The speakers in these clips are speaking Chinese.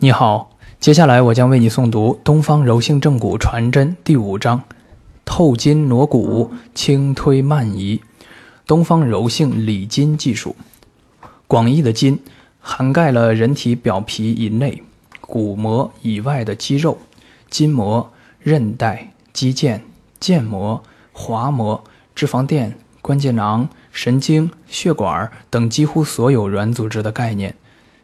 你好，接下来我将为你诵读《东方柔性正骨传真》第五章：透筋挪骨，轻推慢移。东方柔性理筋技术。广义的筋，涵盖了人体表皮以内、骨膜以外的肌肉、筋膜、韧带、肌腱、腱膜、滑膜、脂肪垫、关节囊、神经、血管等几乎所有软组织的概念。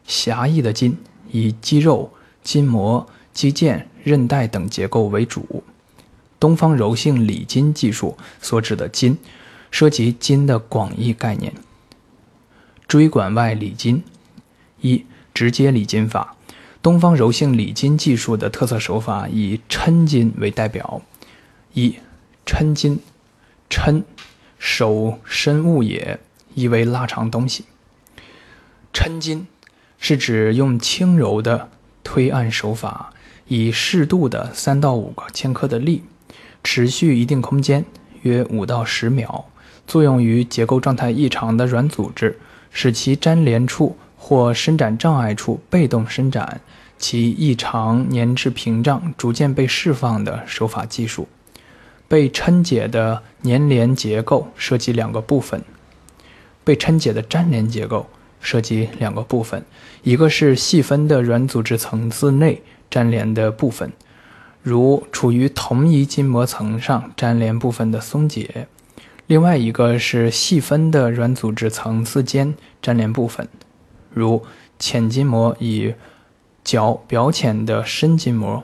狭义的筋。以肌肉、筋膜、肌腱、韧带等结构为主。东方柔性理筋技术所指的筋，涉及筋的广义概念。椎管外理筋，一直接理筋法。东方柔性理筋技术的特色手法以抻筋为代表。一抻筋，抻，手伸物也，意为拉长东西。抻筋。是指用轻柔的推按手法，以适度的三到五个千克的力，持续一定空间，约五到十秒，作用于结构状态异常的软组织，使其粘连处或伸展障碍处被动伸展，其异常粘滞屏障逐渐被释放的手法技术。被抻解的粘连结构涉及两个部分，被抻解的粘连结构。涉及两个部分，一个是细分的软组织层次内粘连的部分，如处于同一筋膜层上粘连部分的松解；另外一个是细分的软组织层次间粘连部分，如浅筋膜与较表浅的深筋膜、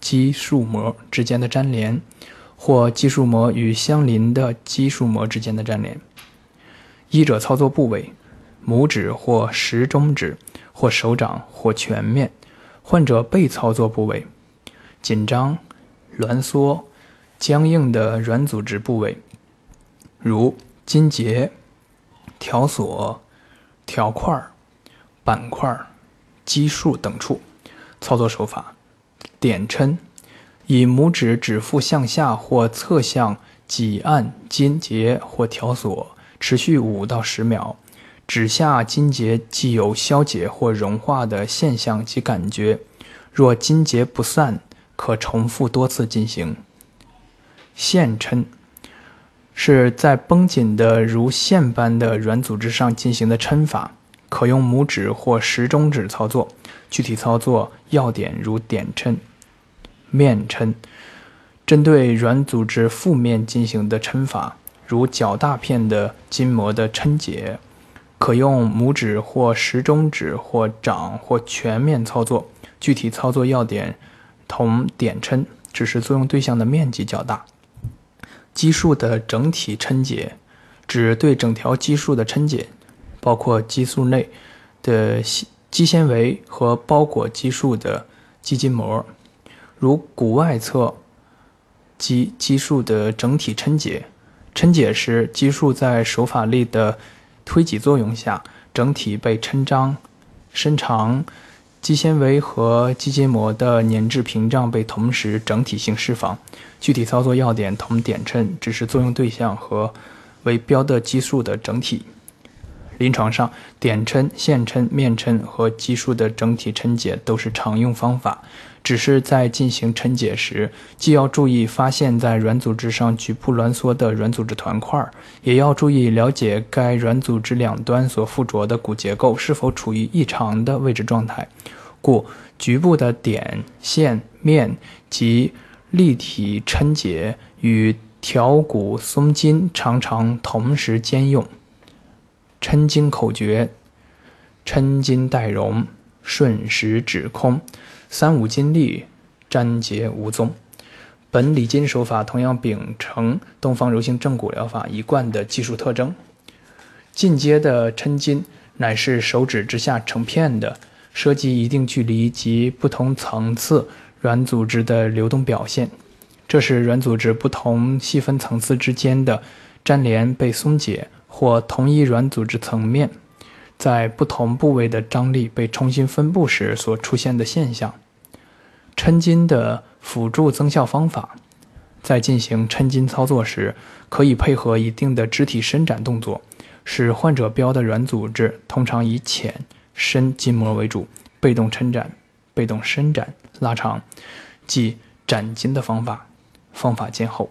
肌束膜之间的粘连，或肌束膜与相邻的肌束膜之间的粘连。医者操作部位。拇指或食中指，或手掌，或全面。患者被操作部位：紧张、挛缩、僵硬的软组织部位，如筋节、条索、条块、板块、肌束等处。操作手法：点抻，以拇指指腹向下或侧向挤按筋节或条索，持续五到十秒。指下筋节既有消解或融化的现象及感觉，若筋结不散，可重复多次进行。线抻是在绷紧的如线般的软组织上进行的抻法，可用拇指或食中指操作。具体操作要点如点抻。面抻针对软组织腹面进行的抻法，如较大片的筋膜的抻解。可用拇指或食中指或掌或全面操作，具体操作要点同点抻，只是作用对象的面积较大。肌束的整体抻解，指对整条肌束的抻解，包括肌束内的肌纤维和包裹肌束的肌筋膜，如骨外侧肌肌束的整体抻解。抻解时，肌束在手法力的推挤作用下，整体被抻张、伸长，肌纤维和肌筋膜的粘滞屏障被同时整体性释放。具体操作要点同点抻，只是作用对象和为标的基数的整体。临床上，点抻、线抻、面抻和肌束的整体抻解都是常用方法。只是在进行抻解时，既要注意发现在软组织上局部挛缩的软组织团块，也要注意了解该软组织两端所附着的骨结构是否处于异常的位置状态。故局部的点、线、面及立体抻解与调骨松筋常常同时兼用。抻筋口诀：抻筋带容，顺时指空，三五筋力，粘结无踪。本理筋手法同样秉承东方柔性正骨疗法一贯的技术特征。进阶的抻筋乃是手指之下成片的，涉及一定距离及不同层次软组织的流动表现。这是软组织不同细分层次之间的粘连被松解。或同一软组织层面，在不同部位的张力被重新分布时所出现的现象。抻筋的辅助增效方法，在进行抻筋操作时，可以配合一定的肢体伸展动作，使患者标的软组织通常以浅深筋膜为主，被动抻展、被动伸展、拉长，即展筋的方法。方法见后。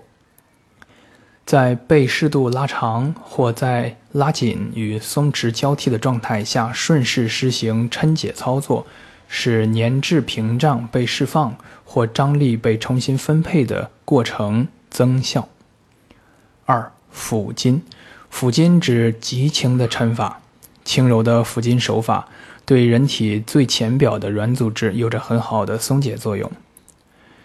在被适度拉长或在拉紧与松弛交替的状态下，顺势施行抻解操作，使粘滞屏障被释放或张力被重新分配的过程增效。二、抚筋。抚筋指极轻的抻法，轻柔的抚筋手法对人体最浅表的软组织有着很好的松解作用。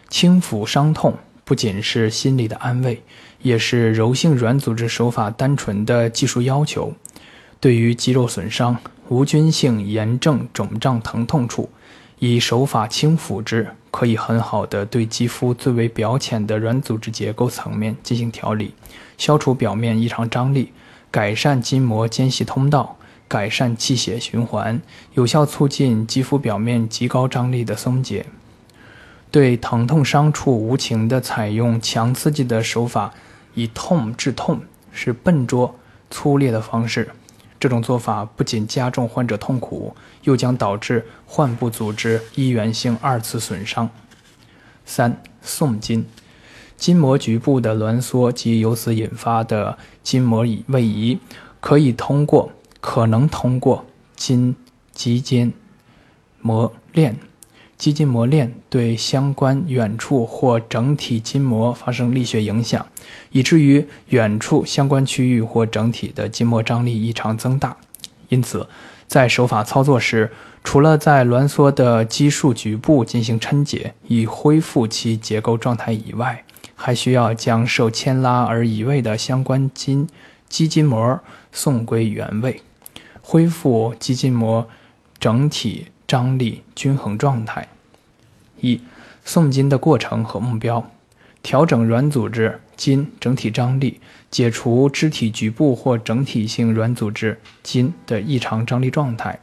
轻抚伤痛不仅是心理的安慰。也是柔性软组织手法单纯的技术要求。对于肌肉损伤、无菌性炎症、肿胀、疼痛处，以手法轻抚之，可以很好的对肌肤最为表浅的软组织结构层面进行调理，消除表面异常张力，改善筋膜间隙通道，改善气血循环，有效促进肌肤表面极高张力的松解。对疼痛伤处无情的采用强刺激的手法。以痛治痛是笨拙粗劣的方式，这种做法不仅加重患者痛苦，又将导致患部组织一源性二次损伤。三、送筋，筋膜局部的挛缩及由此引发的筋膜移位移，可以通过可能通过筋肌间膜链。肌筋膜链对相关远处或整体筋膜发生力学影响，以至于远处相关区域或整体的筋膜张力异常增大。因此，在手法操作时，除了在挛缩的肌束局部进行抻解以恢复其结构状态以外，还需要将受牵拉而移位的相关筋肌筋膜送归原位，恢复肌筋膜整体。张力均衡状态。一、送筋的过程和目标：调整软组织筋整体张力，解除肢体局部或整体性软组织筋的异常张力状态。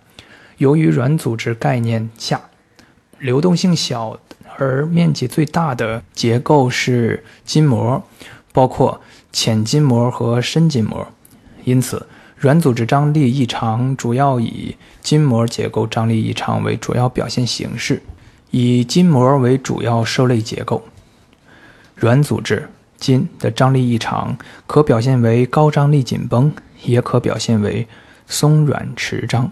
由于软组织概念下，流动性小而面积最大的结构是筋膜，包括浅筋膜和深筋膜，因此。软组织张力异常主要以筋膜结构张力异常为主要表现形式，以筋膜为主要受累结构。软组织筋的张力异常可表现为高张力紧绷，也可表现为松软弛张。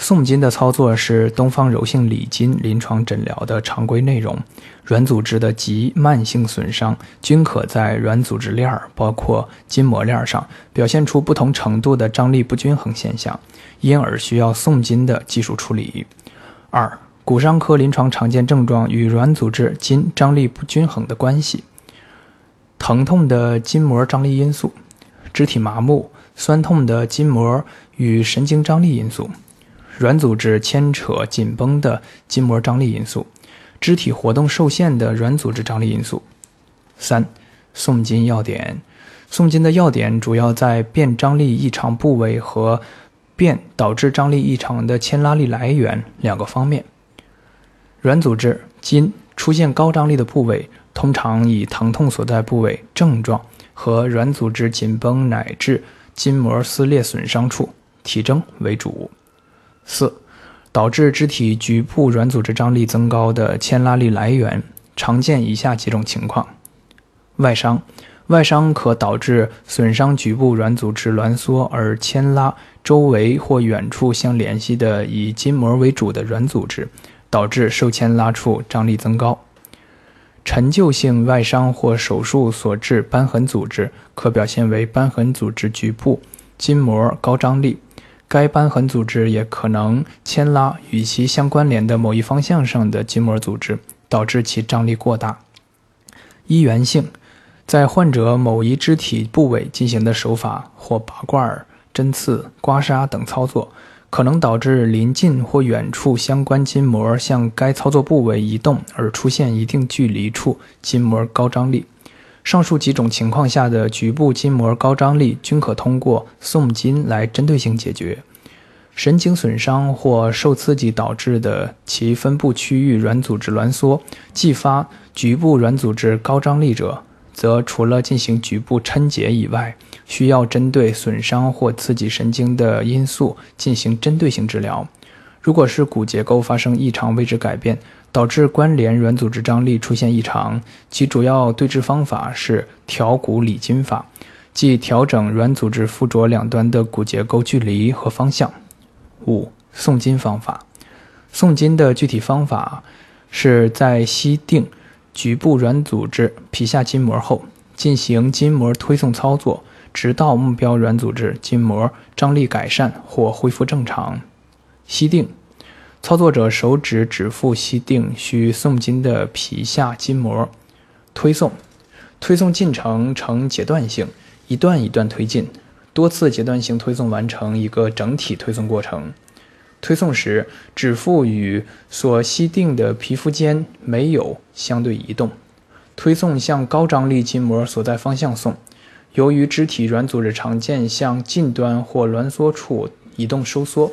送筋的操作是东方柔性理筋临床诊疗的常规内容。软组织的急慢性损伤均可在软组织链儿，包括筋膜链上表现出不同程度的张力不均衡现象，因而需要送筋的技术处理。二、骨伤科临床常见症状与软组织筋张力不均衡的关系。疼痛的筋膜张力因素，肢体麻木、酸痛的筋膜与神经张力因素，软组织牵扯紧绷的筋膜张力因素。肢体活动受限的软组织张力因素。三、送筋要点。送筋的要点主要在变张力异常部位和变导致张力异常的牵拉力来源两个方面。软组织筋出现高张力的部位，通常以疼痛所在部位症状和软组织紧绷乃至筋膜撕裂损伤处体征为主。四。导致肢体局部软组织张力增高的牵拉力来源，常见以下几种情况：外伤，外伤可导致损伤局部软组织挛缩而牵拉周围或远处相联系的以筋膜为主的软组织，导致受牵拉处张力增高；陈旧性外伤或手术所致瘢痕组织，可表现为瘢痕组织局部筋膜高张力。该瘢痕组织也可能牵拉与其相关联的某一方向上的筋膜组织，导致其张力过大。一源性，在患者某一肢体部位进行的手法或拔罐、针刺、刮痧等操作，可能导致临近或远处相关筋膜向该操作部位移动，而出现一定距离处筋膜高张力。上述几种情况下的局部筋膜高张力均可通过送筋来针对性解决。神经损伤或受刺激导致的其分布区域软组织挛缩，继发局部软组织高张力者，则除了进行局部抻解以外，需要针对损伤或刺激神经的因素进行针对性治疗。如果是骨结构发生异常位置改变，导致关联软组织张力出现异常，其主要对治方法是调骨理筋法，即调整软组织附着两端的骨结构距离和方向。五、送筋方法。送筋的具体方法是在吸定局部软组织皮下筋膜后，进行筋膜推送操作，直到目标软组织筋膜张力改善或恢复正常。吸定，操作者手指指腹吸定需送筋的皮下筋膜，推送，推送进程呈阶段性，一段一段推进，多次阶段性推送完成一个整体推送过程。推送时，指腹与所吸定的皮肤间没有相对移动，推送向高张力筋膜所在方向送。由于肢体软组织常见向近端或挛缩处移动收缩。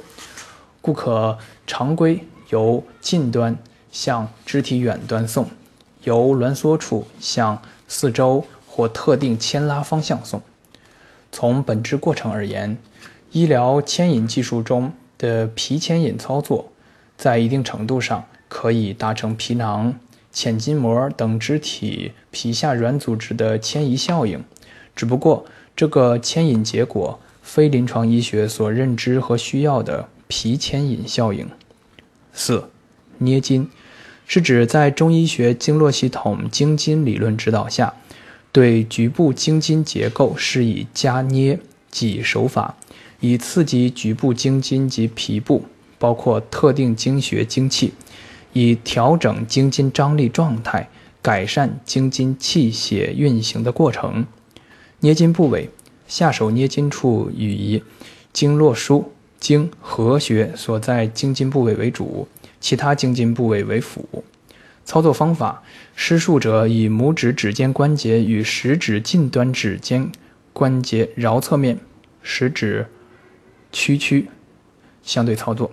不可常规由近端向肢体远端送，由挛缩处向四周或特定牵拉方向送。从本质过程而言，医疗牵引技术中的皮牵引操作，在一定程度上可以达成皮囊、浅筋膜等肢体皮下软组织的迁移效应。只不过，这个牵引结果非临床医学所认知和需要的。皮牵引效应。四、捏筋是指在中医学经络系统经筋理论指导下，对局部经筋结构施以加捏挤手法，以刺激局部经筋及皮部，包括特定经穴经气，以调整经筋张力状态，改善经筋气血运行的过程。捏筋部位，下手捏筋处与经络枢。经合穴所在经筋部位为主，其他经筋部位为辅。操作方法：施术者以拇指指尖关节与食指近端指尖关节桡侧面，食指屈曲，相对操作，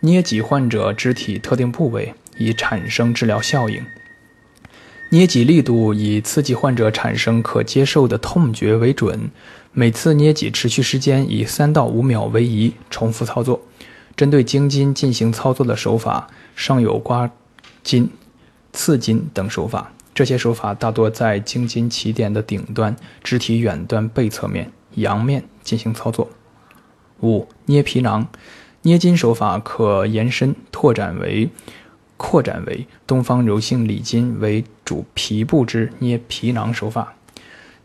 捏挤患者肢体特定部位，以产生治疗效应。捏挤力度以刺激患者产生可接受的痛觉为准，每次捏挤持续时间以三到五秒为宜，重复操作。针对经筋进行操作的手法，尚有刮筋、刺筋等手法。这些手法大多在经筋起点的顶端、肢体远端背侧面、阳面进行操作。五、捏皮囊，捏筋手法可延伸拓展为。扩展为东方柔性理筋为主皮部之捏皮囊手法。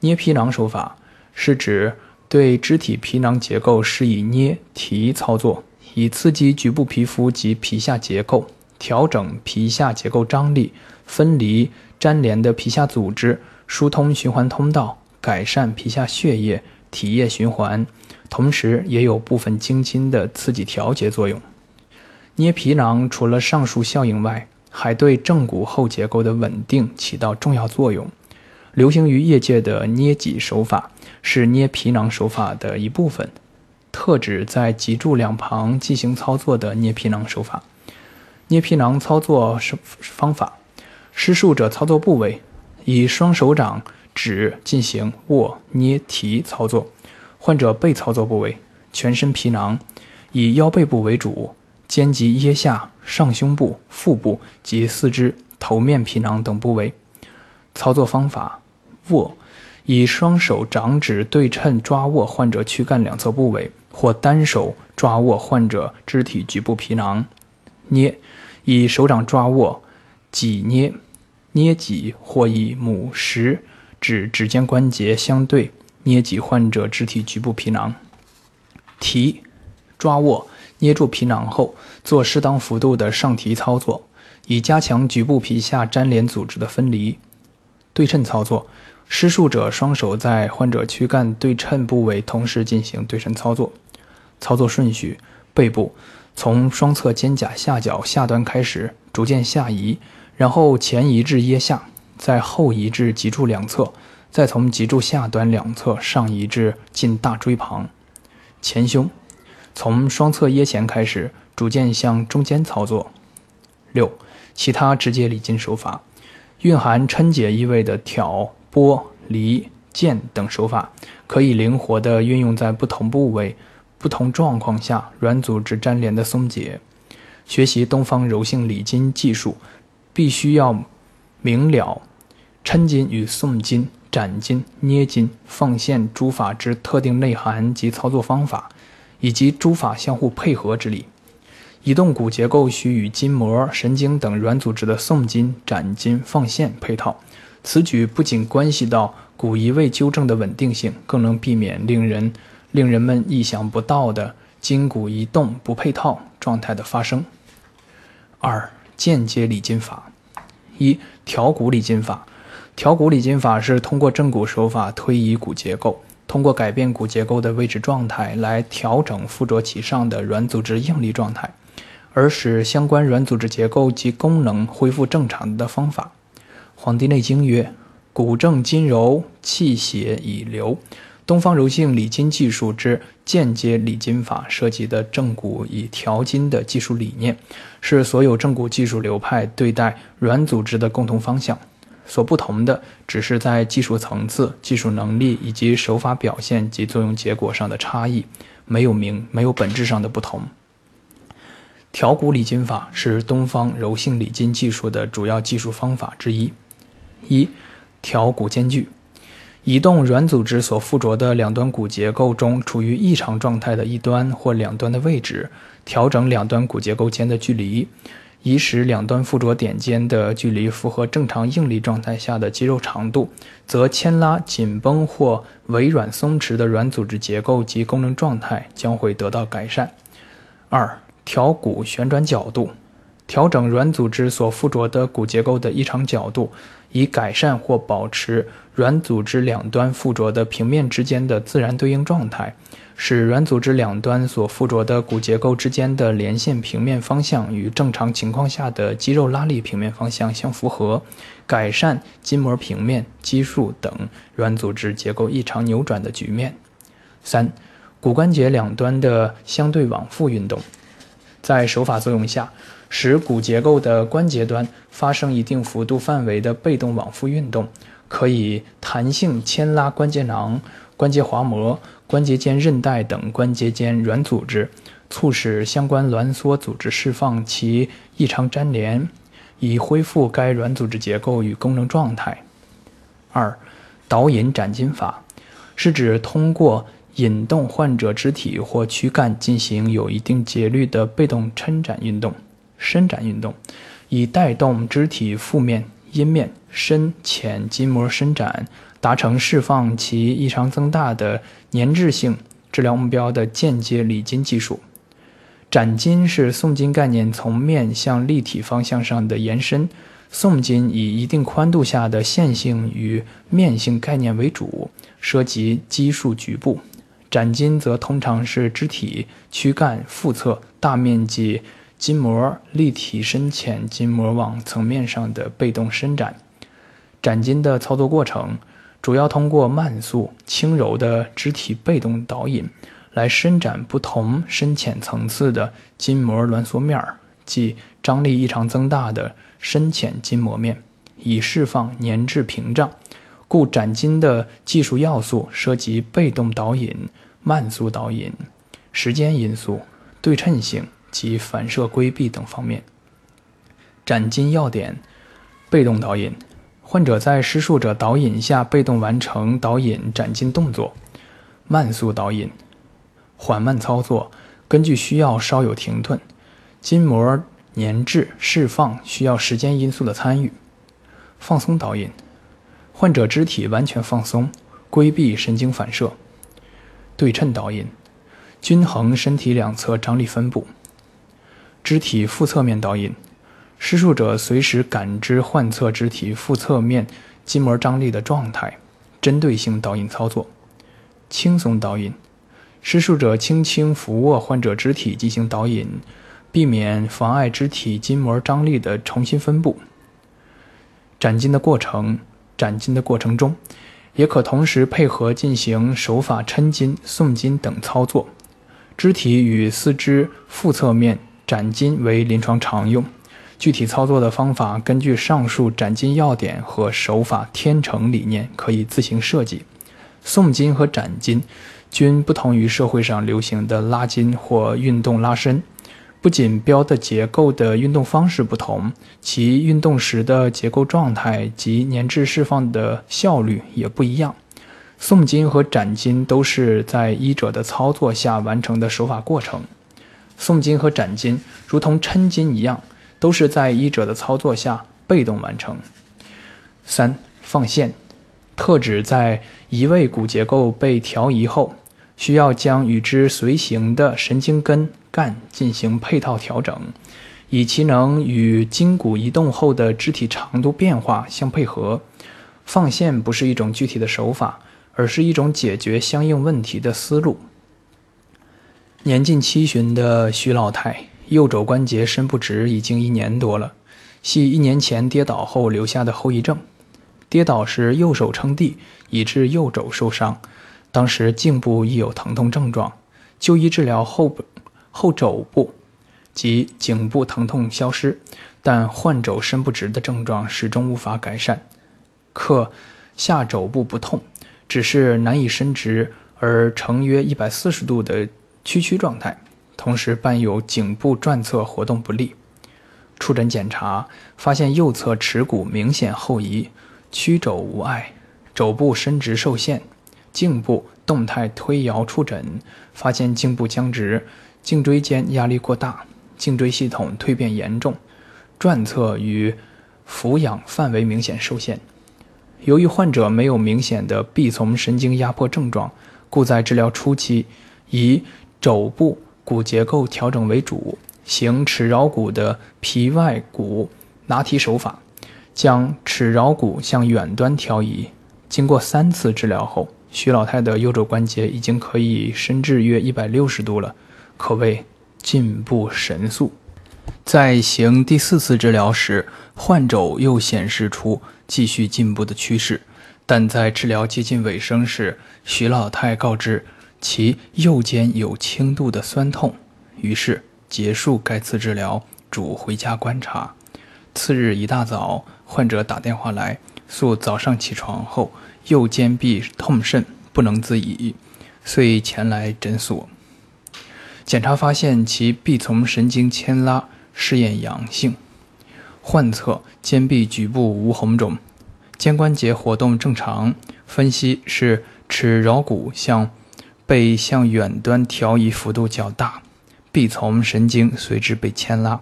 捏皮囊手法是指对肢体皮囊结构施以捏提操作，以刺激局部皮肤及皮下结构，调整皮下结构张力，分离粘连的皮下组织，疏通循环通道，改善皮下血液体液循环，同时也有部分经筋的刺激调节作用。捏皮囊除了上述效应外，还对正骨后结构的稳定起到重要作用。流行于业界的捏脊手法是捏皮囊手法的一部分，特指在脊柱两旁进行操作的捏皮囊手法。捏皮囊操作是方法：施术者操作部位以双手掌指进行握、捏、提操作；患者背操作部位全身皮囊，以腰背部为主。肩及腋下、上胸部、腹部及四肢、头面皮囊等部位。操作方法：握，以双手掌指对称抓握患者躯干两侧部位，或单手抓握患者肢体局部皮囊；捏，以手掌抓握，挤捏、捏挤，或以拇食指指尖关节相对捏挤患者肢体局部皮囊；提，抓握。捏住皮囊后，做适当幅度的上提操作，以加强局部皮下粘连组织的分离。对称操作，施术者双手在患者躯干对称部位同时进行对称操作。操作顺序：背部从双侧肩胛下角下端开始，逐渐下移，然后前移至腋下，再后移至脊柱两侧，再从脊柱下端两侧上移至近大椎旁。前胸。从双侧腋前开始，逐渐向中间操作。六、其他直接理筋手法，蕴含抻解意味的挑、拨、离、剑等手法，可以灵活地运用在不同部位、不同状况下软组织粘连的松解。学习东方柔性理筋技术，必须要明了抻筋与送筋、展筋、捏筋、放线诸法之特定内涵及操作方法，以及诸法相互配合之理。移动骨结构需与筋膜、神经等软组织的送筋、展筋、放线配套。此举不仅关系到骨移位纠正的稳定性，更能避免令人令人们意想不到的筋骨移动不配套状态的发生。二、间接理筋法。一、调骨理筋法。调骨理筋法是通过正骨手法推移骨结构。通过改变骨结构的位置状态来调整附着其上的软组织应力状态，而使相关软组织结构及功能恢复正常的方法。《黄帝内经》曰：“骨正筋柔，气血已流。”东方柔性理筋技术之间接理筋法涉及的正骨以调筋的技术理念，是所有正骨技术流派对待软组织的共同方向。所不同的，只是在技术层次、技术能力以及手法表现及作用结果上的差异，没有明没有本质上的不同。调骨理筋法是东方柔性理筋技术的主要技术方法之一。一、调骨间距，移动软组织所附着的两端骨结构中处于异常状态的一端或两端的位置，调整两端骨结构间的距离。以使两端附着点间的距离符合正常应力状态下的肌肉长度，则牵拉紧绷或微软松弛的软组织结构及功能状态将会得到改善。二、调骨旋转角度，调整软组织所附着的骨结构的异常角度，以改善或保持软组织两端附着的平面之间的自然对应状态。使软组织两端所附着的骨结构之间的连线平面方向与正常情况下的肌肉拉力平面方向相符合，改善筋膜平面、肌束等软组织结构异常扭转的局面。三、骨关节两端的相对往复运动，在手法作用下，使骨结构的关节端发生一定幅度范围的被动往复运动，可以弹性牵拉关节囊、关节滑膜。关节间韧带等关节间软组织，促使相关挛缩组织释放其异常粘连，以恢复该软组织结构与功能状态。二、导引展筋法是指通过引动患者肢体或躯干进行有一定节律的被动抻展运动、伸展运动，以带动肢体腹面、阴面、深浅筋膜伸展。达成释放其异常增大的粘滞性治疗目标的间接理筋技术。展筋是送筋概念从面向立体方向上的延伸。送筋以一定宽度下的线性与面性概念为主，涉及肌束局部；展筋则通常是肢体、躯干、腹侧大面积筋膜立体深浅筋膜网层面上的被动伸展。展筋的操作过程。主要通过慢速、轻柔的肢体被动导引，来伸展不同深浅层次的筋膜挛缩面儿，即张力异常增大的深浅筋膜面，以释放粘滞屏障。故展筋的技术要素涉及被动导引、慢速导引、时间因素、对称性及反射规避等方面。展筋要点：被动导引。患者在施术者导引下被动完成导引展筋动作，慢速导引，缓慢操作，根据需要稍有停顿，筋膜粘滞释放需要时间因素的参与。放松导引，患者肢体完全放松，规避神经反射。对称导引，均衡身体两侧张力分布。肢体腹侧面导引。施术者随时感知患侧肢体腹侧面筋膜张力的状态，针对性导引操作。轻松导引，施术者轻轻扶握患者肢体进行导引，避免妨碍肢体筋膜张力的重新分布。展筋的过程，展筋的过程中，也可同时配合进行手法抻筋、送筋等操作。肢体与四肢腹侧面展筋为临床常用。具体操作的方法，根据上述斩筋要点和手法天成理念，可以自行设计。送筋和斩筋均不同于社会上流行的拉筋或运动拉伸，不仅标的结构的运动方式不同，其运动时的结构状态及粘滞释放的效率也不一样。诵经和斩经都是在医者的操作下完成的手法过程。诵经和斩经如同抻筋一样，都是在医者的操作下被动完成。三放线，特指在移位骨结构被调移后，需要将与之随行的神经根。干进行配套调整，以其能与筋骨移动后的肢体长度变化相配合。放线不是一种具体的手法，而是一种解决相应问题的思路。年近七旬的徐老太，右肘关节伸不直已经一年多了，系一年前跌倒后留下的后遗症。跌倒时右手撑地，以致右肘受伤，当时颈部亦有疼痛症状，就医治疗后。后肘部及颈部疼痛消失，但患肘伸不直的症状始终无法改善。可下肘部不痛，只是难以伸直而呈约一百四十度的屈曲状态，同时伴有颈部转侧活动不利。触诊检查发现右侧耻骨明显后移，曲肘无碍，肘部伸直受限。颈部动态推摇触诊发现颈部僵直。颈椎间压力过大，颈椎系统蜕变严重，转侧与俯仰范围明显受限。由于患者没有明显的臂丛神经压迫症状，故在治疗初期以肘部骨结构调整为主，行尺桡骨的皮外骨拿提手法，将尺桡骨向远端调移。经过三次治疗后，徐老太的右肘关节已经可以伸至约一百六十度了。可谓进步神速。在行第四次治疗时，患肘又显示出继续进步的趋势，但在治疗接近尾声时，徐老太告知其右肩有轻度的酸痛，于是结束该次治疗，主回家观察。次日一大早，患者打电话来，诉早上起床后右肩臂痛甚，不能自已，遂前来诊所。检查发现其臂丛神经牵拉试验阳性，患侧肩臂局部无红肿，肩关节活动正常。分析是尺桡骨向背向远端调移幅度较大，臂丛神经随之被牵拉，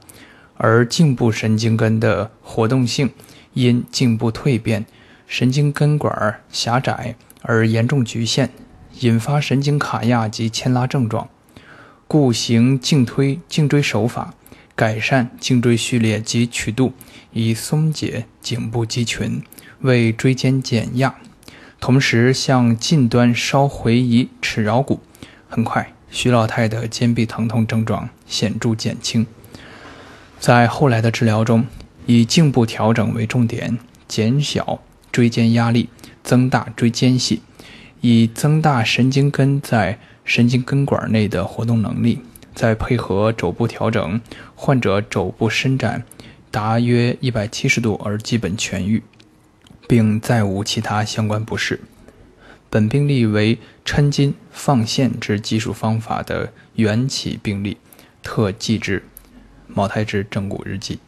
而颈部神经根的活动性因颈部蜕变，神经根管狭窄而严重局限，引发神经卡压及牵拉症状。故行颈推颈椎手法，改善颈椎序列及曲度，以松解颈部肌群，为椎间减压。同时向近端稍回移尺桡骨。很快，徐老太的肩臂疼痛症状显著减轻。在后来的治疗中，以颈部调整为重点，减小椎间压力，增大椎间隙，以增大神经根在。神经根管内的活动能力，再配合肘部调整，患者肘部伸展达约一百七十度而基本痊愈，并再无其他相关不适。本病例为抻筋放线之技术方法的缘起病例，特记之。毛太之正骨日记。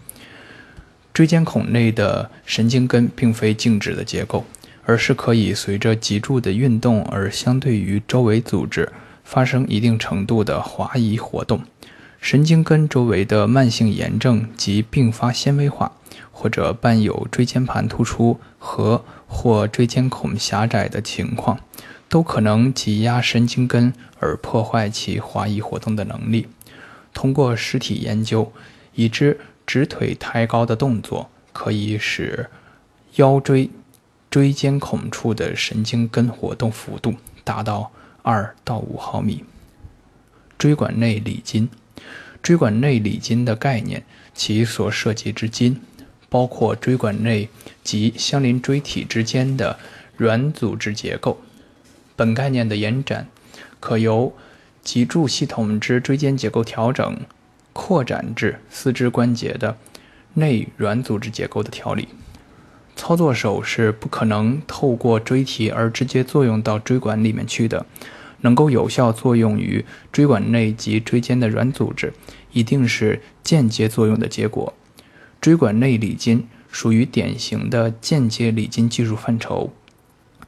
椎间孔内的神经根并非静止的结构，而是可以随着脊柱的运动而相对于周围组织。发生一定程度的滑移活动，神经根周围的慢性炎症及并发纤维化，或者伴有椎间盘突出和或椎间孔狭窄的情况，都可能挤压神经根而破坏其滑移活动的能力。通过实体研究，已知直腿抬高的动作可以使腰椎椎间孔处的神经根活动幅度达到。二到五毫米。椎管内里筋，椎管内里筋的概念，其所涉及之筋，包括椎管内及相邻椎体之间的软组织结构。本概念的延展，可由脊柱系统之椎间结构调整，扩展至四肢关节的内软组织结构的调理。操作手是不可能透过椎体而直接作用到椎管里面去的。能够有效作用于椎管内及椎间的软组织，一定是间接作用的结果。椎管内理筋属于典型的间接理筋技术范畴，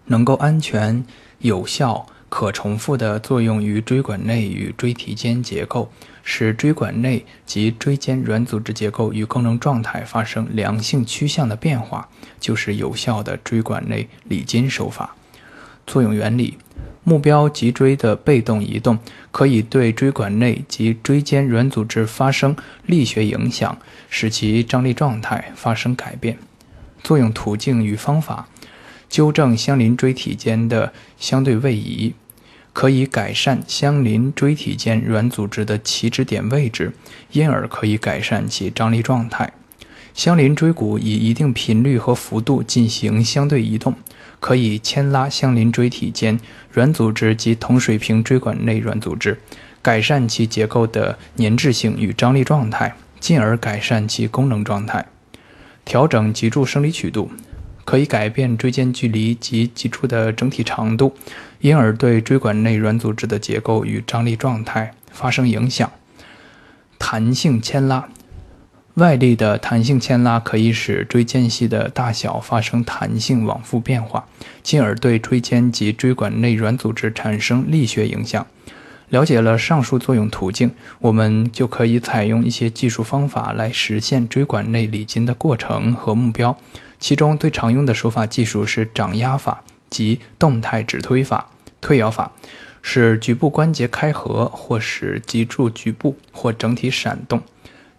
能够安全、有效、可重复地作用于椎管内与椎体间结构，使椎管内及椎间软组织结构与功能状态发生良性趋向的变化，就是有效的椎管内理筋手法。作用原理：目标脊椎的被动移动可以对椎管内及椎间软组织发生力学影响，使其张力状态发生改变。作用途径与方法：纠正相邻椎体间的相对位移，可以改善相邻椎体间软组织的起止点位置，因而可以改善其张力状态。相邻椎骨以一定频率和幅度进行相对移动。可以牵拉相邻椎体间软组织及同水平椎管内软组织，改善其结构的粘滞性与张力状态，进而改善其功能状态。调整脊柱生理曲度，可以改变椎间距离及脊柱的整体长度，因而对椎管内软组织的结构与张力状态发生影响。弹性牵拉。外力的弹性牵拉可以使椎间隙的大小发生弹性往复变化，进而对椎间及椎管内软组织产生力学影响。了解了上述作用途径，我们就可以采用一些技术方法来实现椎管内理筋的过程和目标。其中最常用的手法技术是掌压法及动态指推法、推摇法，使局部关节开合或使脊柱局部或整体闪动。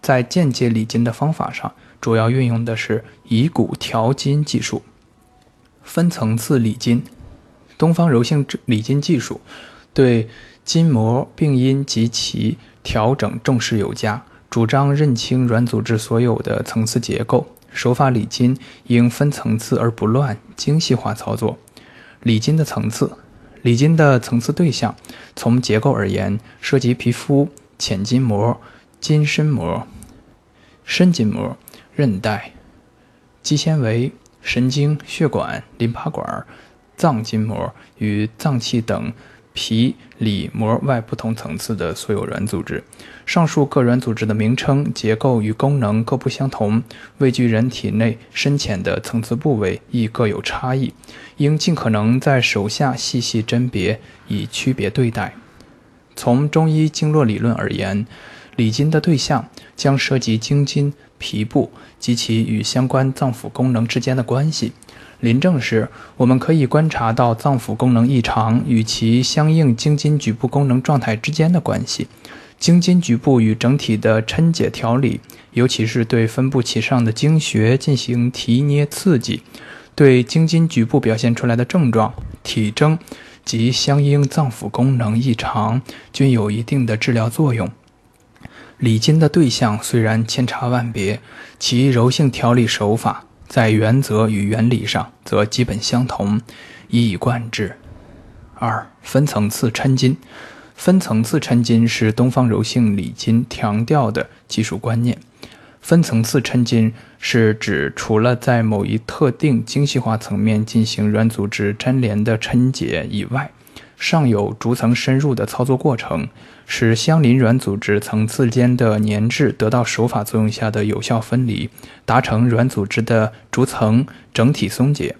在间接理筋的方法上，主要运用的是以骨调筋技术。分层次理筋，东方柔性理筋技术对筋膜病因及其调整重视有加，主张认清软组织所有的层次结构。手法理筋应分层次而不乱，精细化操作。理筋的层次，理筋的层次对象，从结构而言，涉及皮肤、浅筋膜。筋深膜、深筋膜、韧带、肌纤维、神经、血管、淋巴管、脏筋膜与脏器等皮里膜外不同层次的所有软组织。上述各软组织的名称、结构与功能各不相同，位居人体内深浅的层次部位亦各有差异，应尽可能在手下细细甄别，以区别对待。从中医经络理论而言，理筋的对象将涉及经筋、皮部及其与相关脏腑功能之间的关系。临证时，我们可以观察到脏腑功能异常与其相应经筋局部功能状态之间的关系。经筋局部与整体的抻解调理，尤其是对分布其上的经穴进行提捏刺激，对经筋局部表现出来的症状、体征及相应脏腑功能异常，均有一定的治疗作用。理筋的对象虽然千差万别，其柔性调理手法在原则与原理上则基本相同，一以贯之。二、分层次抻筋。分层次抻筋是东方柔性理筋强调的技术观念。分层次抻筋是指除了在某一特定精细化层面进行软组织粘连的抻解以外，尚有逐层深入的操作过程。使相邻软组织层次间的粘滞得到手法作用下的有效分离，达成软组织的逐层整体松解。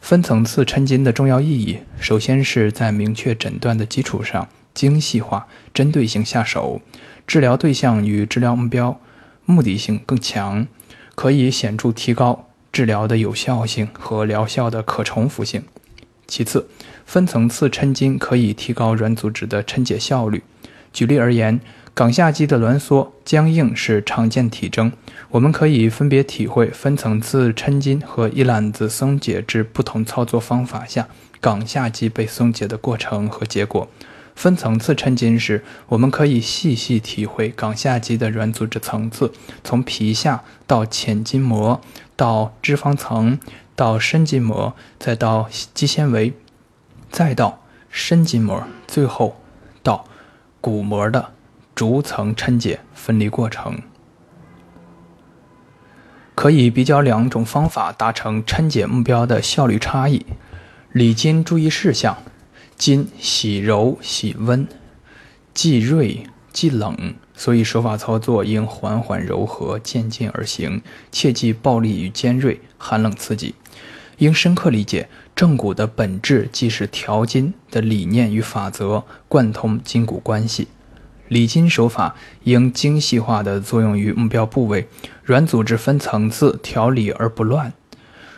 分层次抻筋的重要意义，首先是在明确诊断的基础上，精细化、针对性下手，治疗对象与治疗目标目的性更强，可以显著提高治疗的有效性和疗效的可重复性。其次，分层次抻筋可以提高软组织的抻解效率。举例而言，冈下肌的挛缩、僵硬是常见体征。我们可以分别体会分层次抻筋和一揽子松解之不同操作方法下冈下肌被松解的过程和结果。分层次抻筋时，我们可以细细体会冈下肌的软组织层次，从皮下到浅筋膜，到脂肪层，到深筋膜，再到肌纤维，再到深筋膜，最后到。骨膜的逐层抻解分离过程，可以比较两种方法达成抻解目标的效率差异。理筋注意事项：筋喜柔喜温，既锐既冷，所以手法操作应缓缓柔和，渐进而行，切忌暴力与尖锐、寒冷刺激。应深刻理解正骨的本质，即是调筋的理念与法则，贯通筋骨关系。理筋手法应精细化地作用于目标部位，软组织分层次调理而不乱。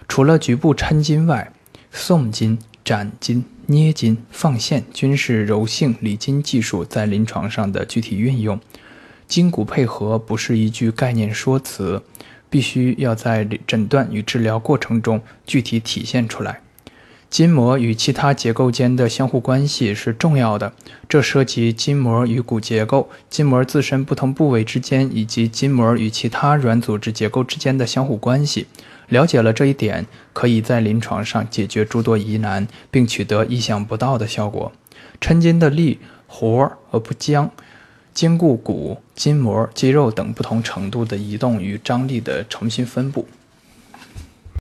除了局部抻筋外，送筋、斩筋、捏筋、放线均是柔性理筋技术在临床上的具体运用。筋骨配合不是一句概念说辞。必须要在诊断与治疗过程中具体体现出来。筋膜与其他结构间的相互关系是重要的，这涉及筋膜与骨结构、筋膜自身不同部位之间以及筋膜与其他软组织结构之间的相互关系。了解了这一点，可以在临床上解决诸多疑难，并取得意想不到的效果。抻筋的力活而不僵。兼顾骨、筋膜、肌肉等不同程度的移动与张力的重新分布。